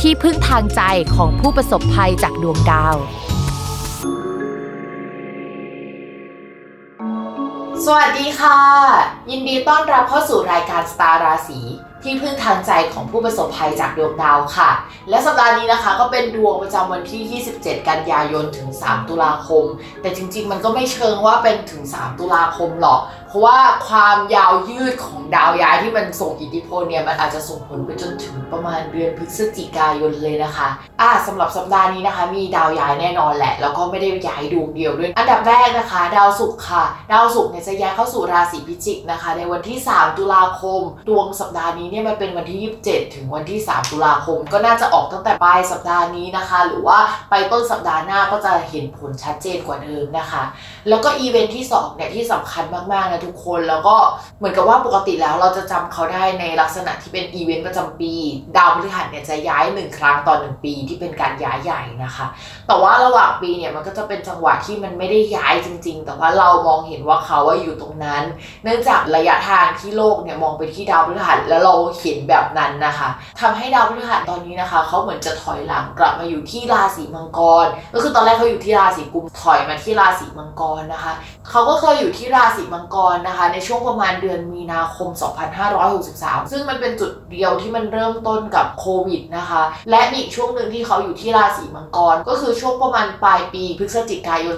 ที่พึ่งทางใจของผู้ประสบภัยจากดวงดาว สวัสดีค่ะ ยินดีต้อนรับเข้าสู่รายการสตาร์ราศีที่พึ่งทางใจของผู้ประสบภัยจากดวงดาวค่ะ และสัปดาห์นี้นะคะก็เป็นดวงประจำวันที่ 27 กันยายนถึง 3 ตุลาคม แต่จริงๆ มันก็ไม่เชิงว่าเป็นถึง 3 ตุลาคมหรอก ราะว่าความยาวยืดของดาวย้ายที่มันส่งอิทธิพลเนี่ยมันอาจจะส่งผลไปจนถึงประมาณเดือนพฤศจิกายนเลยนะคะอ่าสำหรับสัปดาห์นี้นะคะ มีดาวย้ายแน่นอนแหละ แล้วก็ไม่ได้ย้ายดวงเดียวด้วย อันดับแรกนะคะ ดาวศุกร์ค่ะ ดาวศุกร์เนี่ยจะย้ายเข้าสู่ราศีพิจิกนะคะ ในวันที่ 3 ตุลาคม ดวงสัปดาห์นี้เนี่ยมันเป็นวันที่ 27 ถึงวันที่ 3 ตุลาคม ก็น่าจะออกตั้งแต่ปลายสัปดาห์นี้นะคะ หรือว่าไปต้นสัปดาห์หน้าก็จะเห็นผลชัดเจนกว่าเดิมนะคะ แล้วก็อีเวนท์ที่2เนี่ยที่สำคัญมากๆนะทุกคน แล้วก็เหมือนกับว่าปกติแล้วเราจะจำเขาได้ในลักษณะที่เป็นอีเวนต์ประจำปี ดาวพฤหัสเนี่ยจะย้ายหนึ่งครั้งต่อหนึ่งปีที่เป็นการย้ายใหญ่นะคะ แต่ว่าระหว่างปีเนี่ยมันก็จะเป็นจังหวะที่มันไม่ได้ย้ายจริง ๆ แต่ว่าเรามองเห็นว่าเขาว่าอยู่ตรงนั้น เนื่องจากระยะทางที่โลกเนี่ยมองไปที่ดาวพฤหัสแล้วเราเห็นแบบนั้นนะคะทำให้ดาวพฤหัสตอนนี้นะคะเขาเหมือนจะถอยหลังกลับมาอยู่ที่ราศีมังกร ก็คือตอนแรกเขาอยู่ที่ราศีกุมถอยมาที่ราศีมังกรนะคะเขาก็เคยอยู่ที่ราศีมังกรนะคะในช่วงประมาณเดือนมีนาคม 2563 ซึ่งมันเป็นจุดเดียวที่มันเริ่มต้นกับโควิดนะคะ และมีอีกช่วงหนึ่งที่เขาอยู่ที่ราศีมังกร ก็คือช่วงประมาณปลายปีพฤศจิกายน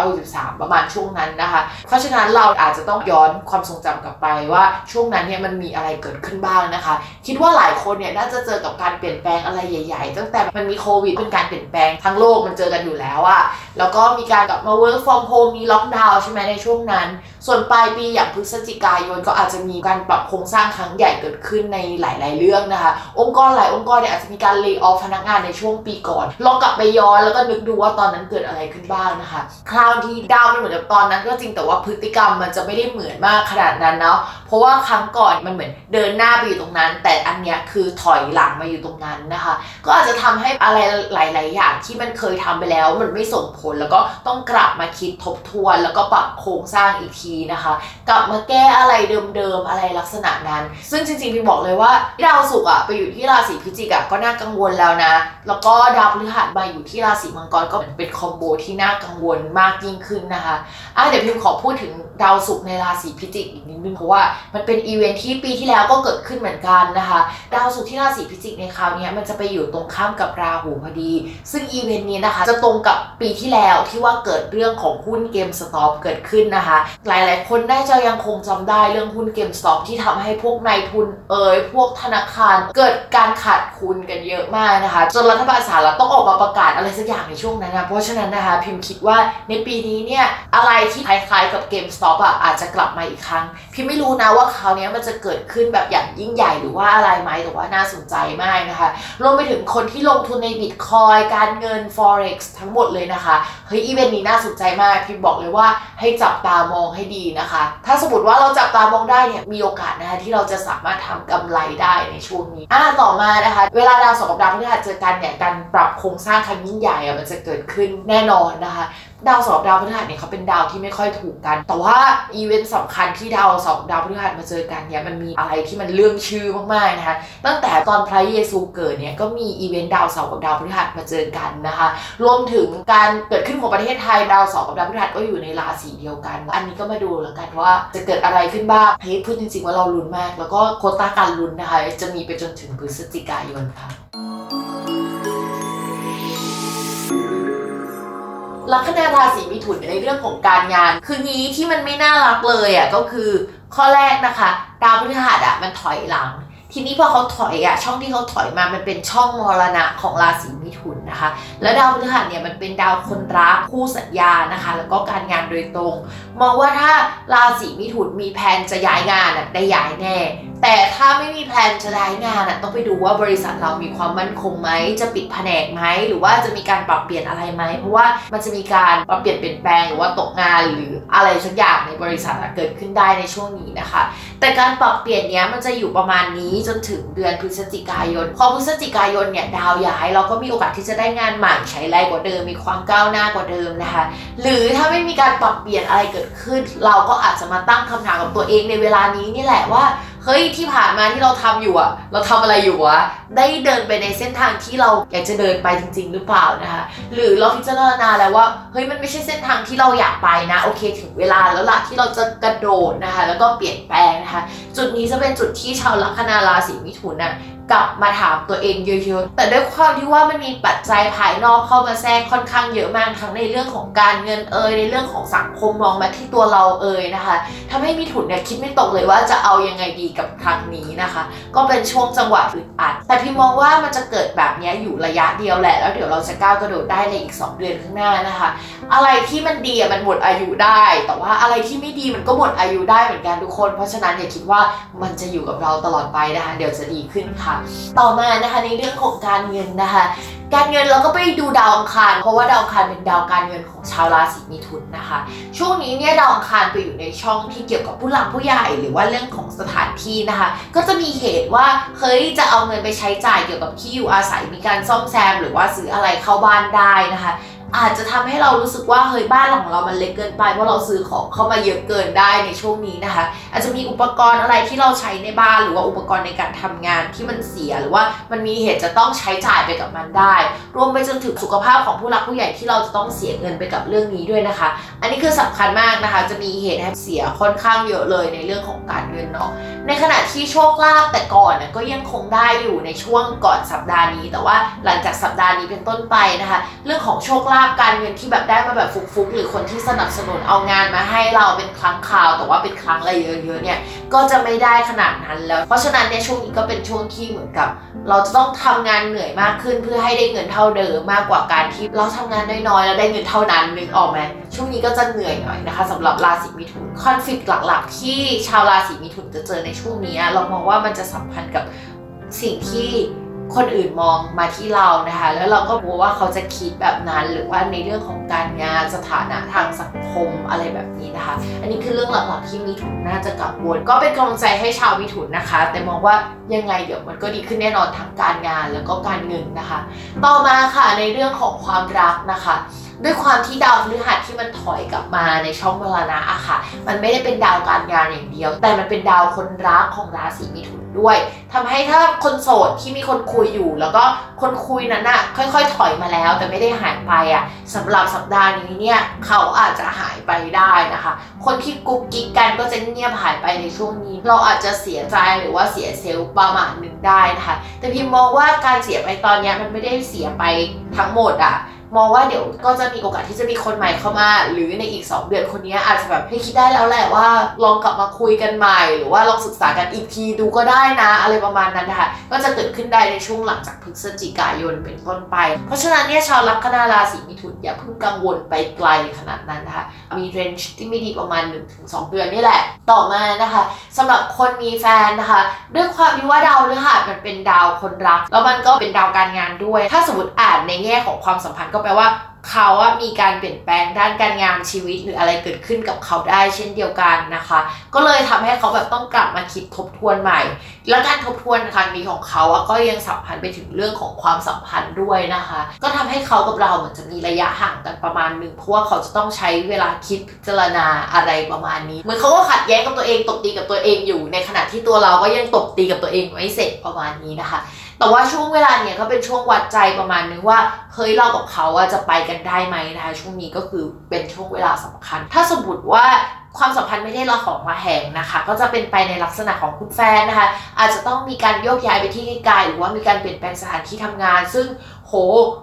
2563 ประมาณช่วงนั้นนะคะ เพราะฉะนั้นเราอาจจะต้องย้อนความทรงจำกลับไปว่าช่วงนั้นเนี่ยมันมีอะไรเกิดขึ้นบ้างนะคะ คิดว่าหลายคนเนี่ยน่าจะเจอกับการเปลี่ยนแปลงอะไรใหญ่ๆ ตั้งแต่มันมีโควิดเป็นการเปลี่ยนแปลงทั้งโลกมันเจอกันอยู่แล้วอะแล้วก็มีการกลับมา work from home มีล็อกดาวน์ใช่ไหมในช่วงนั้น ส่วนปลายปีอย่างพฤศจิกายนก็อาจจะมีการปรับโครงสร้างครั้งใหญ่เกิดขึ้นในหลาย ๆ เรื่องนะคะ องค์กรหลายองค์กรเนี่ยอาจจะมีการเลิกออฟพนักงานในช่วงปีก่อน ลองกลับไปย้อนแล้วก็นึกดูว่าตอนนั้นเกิดอะไรขึ้นบ้างนะคะ คราวที่ดาวมันเหมือนกับตอนนั้นก็จริงแต่ว่าพฤติกรรมมันจะไม่ได้เหมือนมากขนาดนั้นเนาะ เพราะว่าครั้งก่อนมันเหมือนเดินหน้าไปอยู่ตรงนั้น แต่อันเนี้ยคือถอยหลังมาอยู่ตรงนั้นนะคะ ก็อาจจะทำให้อะไรหลาย ๆ อย่างที่มันเคยทำไปแล้ว มันไม่ส่งผลแล้วก็ต้องกลับมาคิดทบทวน แล้วก็ปรับโครงสร้างอีกทีนะคะ กลับมาแก้อะไรเดิมๆอะไรลักษณะนั้น ซึ่งจริงๆพี่บอกเลยว่าดาวศุกร์อะไปอยู่ที่ราศีพิจิกอะก็น่ากังวลแล้วนะ แล้วก็ดาวพฤหัสมาอยู่ที่ราศีมังกรก็เป็น combo ที่น่ากังวลมากยิ่งขึ้นนะคะอะเดี๋ยวพิมขอพูดถึงดาวศุกร์ในราศีพิจิกอีกนิดนึงเพราะว่ามันเป็นอีเวนท์ที่ปีที่แล้วก็เกิดขึ้นเหมือนกันนะคะดาวศุกร์ที่ราศีพิจิกในคราวนี้มันจะไปอยู่ตรงข้ามกับราหูพอดี ซึ่งอีเวนต์นี้นะคะจะตรงกับปีที่แล้วที่ว่าเกิดเรื่องของหุ้น GameStop เกิดขึ้นนะคะหลายๆ คนได้จะยังคงจำได้เรื่องหุ้น GameStop ที่ทำให้พวกนายทุนเอ่ยพวกธนาคารเกิดการขาดทุนกันเยอะมากนะคะ จนรัฐบาลสหรัฐต้องออกมาประกาศอะไรสักอย่างในช่วงนั้นนะเพราะฉะนั้นนะคะพิมพ์คิดว่าในปีนี้เนี่ยอะไรที่คล้ายๆกับเกมสต็อปอะอาจจะกลับมาอีกครั้ง พิมไม่รู้นะว่าคราวนี้มันจะเกิดขึ้นแบบอย่างยิ่งใหญ่หรือว่าอะไรไหมแต่ว่าน่าสนใจมากนะคะรวมไปถึงคนที่ลงทุนในบิตคอยการเงิน forex ทั้งหมดเลยนะคะเฮ้ยอีเวนต์นี้น่าสนใจมากพิมบอกเลยว่าให้จับตามองให้ดีนะคะ ถ้าสมมติว่าเราจับตามองได้เนี่ยมีโอกาสนะคะที่เราจะสามารถทำกำไรได้ในช่วงนี้อ่าต่อมานะคะ เวลาดาวสองกับดาวพฤหัสเจอกันเนี่ยการปรับโครงสร้างครั้งยิ่งใหญ่อะมันจะเกิดขึ้นแน่นอนนะคะ ดาวเสาร์กับดาวพฤหัสเนี่ยเขาเป็นดาวที่ไม่ค่อยถูกกัน แต่ว่าอีเวนต์สำคัญที่ดาวเสาร์กับดาวพฤหัสมาเจอกันเนี่ยมันมีอะไรที่มันเลื่องชื่อมากๆนะคะตั้งแต่ตอนพระเยซูเกิดเนี่ยก็มีอีเวนต์ดาวเสาร์กับดาวพฤหัสมาเจอกันนะคะ รวมถึงการเกิดขึ้นของประเทศไทยดาวเสาร์กับดาวพฤหัสก็อยู่ในราศีเดียวกัน อันนี้ก็มาดูแล้วกันว่าจะเกิดอะไรขึ้นบ้างเฮ้ยพูดจริงๆว่าเราลุ้นมาก แล้วก็โควตาการลุ้นนะคะ จะมีไปจนถึงพฤศจิกายนค่ะ ลัคนาราศีมิถุนในเรื่องของการงาน คืองี้ที่มันไม่น่ารักเลยอะก็คือข้อแรกนะคะดาวพฤหัสอะมันถอยหลัง ทีนี้พอเขาถอยอะช่องที่เขาถอยมามันเป็นช่องมรณะของราศีมิิถุนนะคะ แล้วดาวพฤหัสเนี่ยมันเป็นดาวคนรักคู่สัญญานะคะ แล้วก็การงานโดยตรง มองว่าถ้าราศีมิถุนมีแผนจะย้ายงานอะได้ย้ายแน่ แต่ถ้าไม่มีแผนจะย้ายงานอะต้องไปดูว่าบริษัทเรามีความมั่นคงไหมจะปิดแผนกไหมหรือว่าจะมีการปรับเปลี่ยนอะไรไหมเพราะว่ามันจะมีการปรับเปลี่ยนเปลี่ยนแปลงหรือว่าตกงานหรืออะไรสักอย่างในบริษัทอะเกิดขึ้นได้ในช่วงนี้นะคะ แต่การปรับเปลี่ยนเนี้ยมันจะอยู่ประมาณนี้จนถึงเดือนพฤศจิกายนพอพฤศจิกายนเนี่ยดาวย้ายเราก็มีโอกาสที่จะได้งานใหม่ใช้แรงกว่าเดิม มีความก้าวหน้ากว่าเดิมนะคะ หรือถ้าไม่มีการปรับเปลี่ยนอะไรเกิดขึ้น เราก็อาจจะมาตั้งคำถามกับตัวเองในเวลานี้นี่แหละว่าเฮ้ยที่ผ่านมาที่เราทำอยู่อะเราทำอะไรอยู่วะได้เดินไปในเส้นทางที่เราอยากจะเดินไปจริง ๆ หรือเปล่านะคะหรือเราพิจารณาแล้วว่าเฮ้ยมันไม่ใช่เส้นทางที่เราอยากไปนะโอเค ถึงเวลาแล้วล่ะที่เราจะกระโดดนะคะแล้วก็เปลี่ยนแปลงนะคะจุดนี้จะเป็นจุดที่ชาวลัคนาราศีมิถุนน่ะ กลับมาถามตัวเองเยอะๆ แต่ด้วยความที่ว่ามันมีปัจจัยภายนอกเข้ามาแทรกค่อนข้างเยอะมากทั้งในเรื่องของการเงินเอ่ยในเรื่องของสังคมมองมาที่ตัวเราเอ่ยนะคะทำให้มิถุนเนี่ยคิดไม่ตกเลยว่าจะเอายังไงดีกับครั้งนี้นะคะ ก็เป็นช่วงจังหวะอึดอัด แต่พี่มองว่ามันจะเกิดแบบนี้อยู่ระยะเดียวแหละ แล้วเดี๋ยวเราจะก้าวกระโดดได้ในอีก 2 เดือนข้างหน้านะคะ อะไรที่มันดีมันหมดอายุได้ แต่ว่าอะไรที่ไม่ดีมันก็หมดอายุได้เหมือนกันทุกคน เพราะฉะนั้นอย่าคิดว่ามันจะอยู่กับเราตลอดไปนะคะ เดี๋ยวจะดีขึ้นค่ะต่อมานะคะในเรื่องของการเงินนะคะ การเงินเราก็ไปดูดาวอังคาร เพราะว่าดาวอังคารเป็นดาวการเงินของชาวราศีมิถุนนะคะ ช่วงนี้เนี่ยดาวอังคารไปอยู่ในช่องที่เกี่ยวกับผู้หลักผู้ใหญ่หรือว่าเรื่องของสถานที่นะคะ ก็จะมีเหตุว่าเฮ้ยจะเอาเงินไปใช้จ่ายเกี่ยวกับที่อยู่อาศัยมีการซ่อมแซม หรือว่าซื้ออะไรเข้าบ้านได้นะคะ อาจจะทำให้เรารู้สึกว่าเฮ้ยบ้านของเรามันเล็กเกินไปเพราะเราซื้อของเข้ามาเยอะเกินได้ในช่วงนี้นะคะ อาจจะมีอุปกรณ์อะไรที่เราใช้ในบ้านหรือว่าอุปกรณ์ในการทำงานที่มันเสียหรือว่ามันมีเหตุจะต้องใช้จ่ายไปกับมันได้ รวมไปจนถึงสุขภาพของผู้หลักผู้ใหญ่ที่เราจะต้องเสียเงินไปกับเรื่องนี้ด้วยนะคะ อันนี้คือสำคัญมากนะคะ จะมีเหตุให้เสียค่อนข้างเยอะเลยในเรื่องของการเงินเนาะในขณะที่โชคลาภแต่ก่อนก็ยังคงได้อยู่ในช่วงก่อนสัปดาห์นี้ แต่ว่าหลังจากสัปดาห์นี้เป็นต้นไปนะคะ เรื่องของโชคลาภาพการเงินที่แบบได้มาแบบฟุกๆ หรือคนที่สนับสนุนเอางานมาให้เราเป็นครั้งคราว แต่ว่าเป็นครั้งอะไรเยอะๆเนี่ยก็จะไม่ได้ขนาดนั้นแล้ว เพราะฉะนั้นเนี่ยช่วงนี้ก็เป็นช่วงที่เหมือนกับ เราจะต้องทำงานเหนื่อยมากขึ้นเพื่อให้ได้เงินเท่าเดิมมากกว่าการที่เราทำงานน้อยๆ แล้วได้เงินเท่านั้นนึกออกไหมช่วงนี้ก็จะเหนื่อยหน่อยนะคะสำหรับราศีมิถุนคอนฟ lict หลักๆ ที่ชาวราศีมิถุนจะเจอในช่วงนี้เรามองว่ามันจะสัมพันธ์กับสิ่งที่ คนอื่นมองมาที่เรานะคะ แล้วเราก็กลัวว่าเขาจะคิดแบบนั้น หรือว่าในเรื่องของการงานสถานะทางสังคมอะไรแบบนี้นะคะ อันนี้คือเรื่องหลักๆที่มิถุนน่าจะกังวลก็เป็นกำลังใจให้ชาวมิถุนนะคะ แต่มองว่ายังไงเดี๋ยวมันก็ดีขึ้นแน่นอนทั้งการงานแล้วก็การเงินนะคะ ต่อมาค่ะในเรื่องของความรักนะคะ ด้วยความที่ดาวพฤหัสที่มันถอยกลับมาในช่องมรณะอะค่ะ มันไม่ได้เป็นดาวการงานอย่างเดียว แต่มันเป็นดาวคนรักของราศีมิถุนด้วยทำให้ถ้าคนโสดที่มีคนคุยอยู่ แล้วก็คนคุยนั้นอะค่อย ๆ ถอยมาแล้ว แต่ไม่ได้หายไปอะสำหรับสัปดาห์นี้เนี่ยเขาอาจจะหายไปได้นะคะ คนที่กุ๊กกิ๊กกันก็จะเงียบหายไปในช่วงนี้ เราอาจจะเสียใจหรือว่าเสียเซลล์ประมาณหนึ่งได้นะคะ แต่พิมมองว่าการเสียไปตอนนี้มันไม่ได้เสียไปทั้งหมดอะ มองว่าเดี๋ยวก็จะมีโอกาสที่จะมีคนใหม่เข้ามา หรือในอีก 2 เดือนคนนี้อาจจะแบบให้คิดได้แล้วแหละว่า ลองกลับมาคุยกันใหม่ หรือว่าลองศึกษากันอีกทีดูก็ได้นะ อะไรประมาณนั้นนะคะก็จะเกิดขึ้นได้ในช่วงหลังจากพฤศจิกายนเป็นต้นไป เพราะฉะนั้นเนี่ยชาวลัคนาราศีมิถุนอย่าเพิ่งกังวลไปไกลขนาดนั้นนะคะมีเรนจ์ที่ไม่ดีประมาณ 1-2 เดือนนี่แหละ ต่อมานะคะสำหรับคนมีแฟนนะคะ ด้วยความที่ว่าดาวพฤหัสมันเป็นดาวคนรัก แล้วมันก็เป็นดาวการงานด้วย ถ้าสมมติอ่านในแง่ของความสัมพันธ์ก็แปลว่าเขาอะมีการเปลี่ยนแปลงด้านการงานชีวิตหรืออะไรเกิดขึ้นกับเขาได้เช่นเดียวกันนะคะ ก็เลยทำให้เขาแบบต้องกลับมาคิดทบทวนใหม่ แล้วการทบทวนครั้งนี้ของเขาอะก็ยังสัมพันธ์ไปถึงเรื่องของความสัมพันธ์ด้วยนะคะ ก็ทำให้เขากับเราเหมือนจะมีระยะห่างกันประมาณหนึ่งเพราะว่าเขาจะต้องใช้เวลาคิดพิจารณาอะไรประมาณนี้เหมือนเขาก็ขัดแย้งกับตัวเองตบตีกับตัวเองอยู่ ในขณะที่ตัวเราก็ยังตบตีกับตัวเองไม่เสร็จประมาณนี้นะคะ แต่ว่าช่วงเวลาเนี่ยก็เป็นช่วงวัดใจประมาณนึงว่าเฮ้ยเรากับเขาอะจะไปกันได้ไหมนะคะช่วงนี้ก็คือเป็นช่วงเวลาสำคัญ ถ้าสมมติว่า ความสัมพันธ์ไม่ได้ระหองระแหงนะคะ ก็จะเป็นไปในลักษณะของคุณแฟนนะคะ อาจจะต้องมีการโยกย้ายไปที่ไกลๆหรือว่ามีการเปลี่ยนแปลงสถานที่ทำงาน ซึ่งโห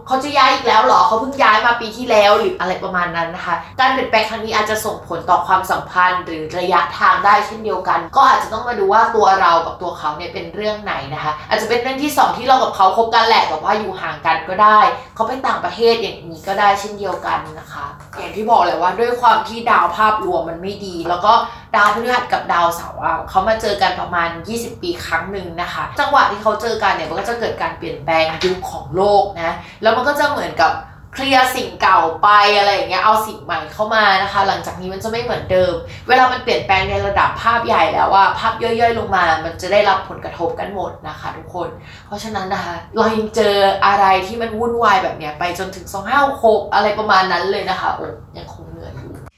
เขาจะย้ายอีกแล้วเหรอเขาเพิ่งย้ายมาปีที่แล้วหรืออะไรประมาณนั้นนะคะ การเปลี่ยนแปลงครั้งนี้อาจจะส่งผลต่อความสัมพันธ์ หรือระยะทางได้เช่นเดียวกัน ก็อาจจะต้องมาดูว่าตัวเรากับตัวเขาเนี่ยเป็นเรื่องไหนนะคะ อาจจะเป็นเรื่องที่สองที่เรากับเขาคบกันแหละแต่ว่าอยู่ห่างกันก็ได้ เขาไปต่างประเทศอย่างนี้ก็ได้เช่นเดียวกันนะคะ อย่างที่บอกเลยว่าด้วยความที่ดาวภาพรวมมันไม่ดีแล้วก็ดาวพฤหัสกับดาวเสาร์อะเขามาเจอกันประมาณ 20 ปีครั้งหนึ่งนะคะ จังหวะที่เขาเจอกันเนี่ยมันก็จะเกิดการเปลี่ยนแปลงยุคของโลกนะแล้วมันก็จะเหมือนกับเคลียร์สิ่งเก่าไปอะไรอย่างเงี้ยเอาสิ่งใหม่เข้ามานะคะ หลังจากนี้มันจะไม่เหมือนเดิม เวลามันเปลี่ยนแปลงในระดับภาพใหญ่แล้วว่าภาพย่อยๆ ลงมา มันจะได้รับผลกระทบกันหมดนะคะ ทุกคน เพราะฉะนั้นนะคะ เรายังเจออะไรที่มันวุ่นวายแบบเนี้ยไปจนถึง2 5 6อะไรประมาณนั้นเลยนะคะโอ้ยังคงเหนื่อย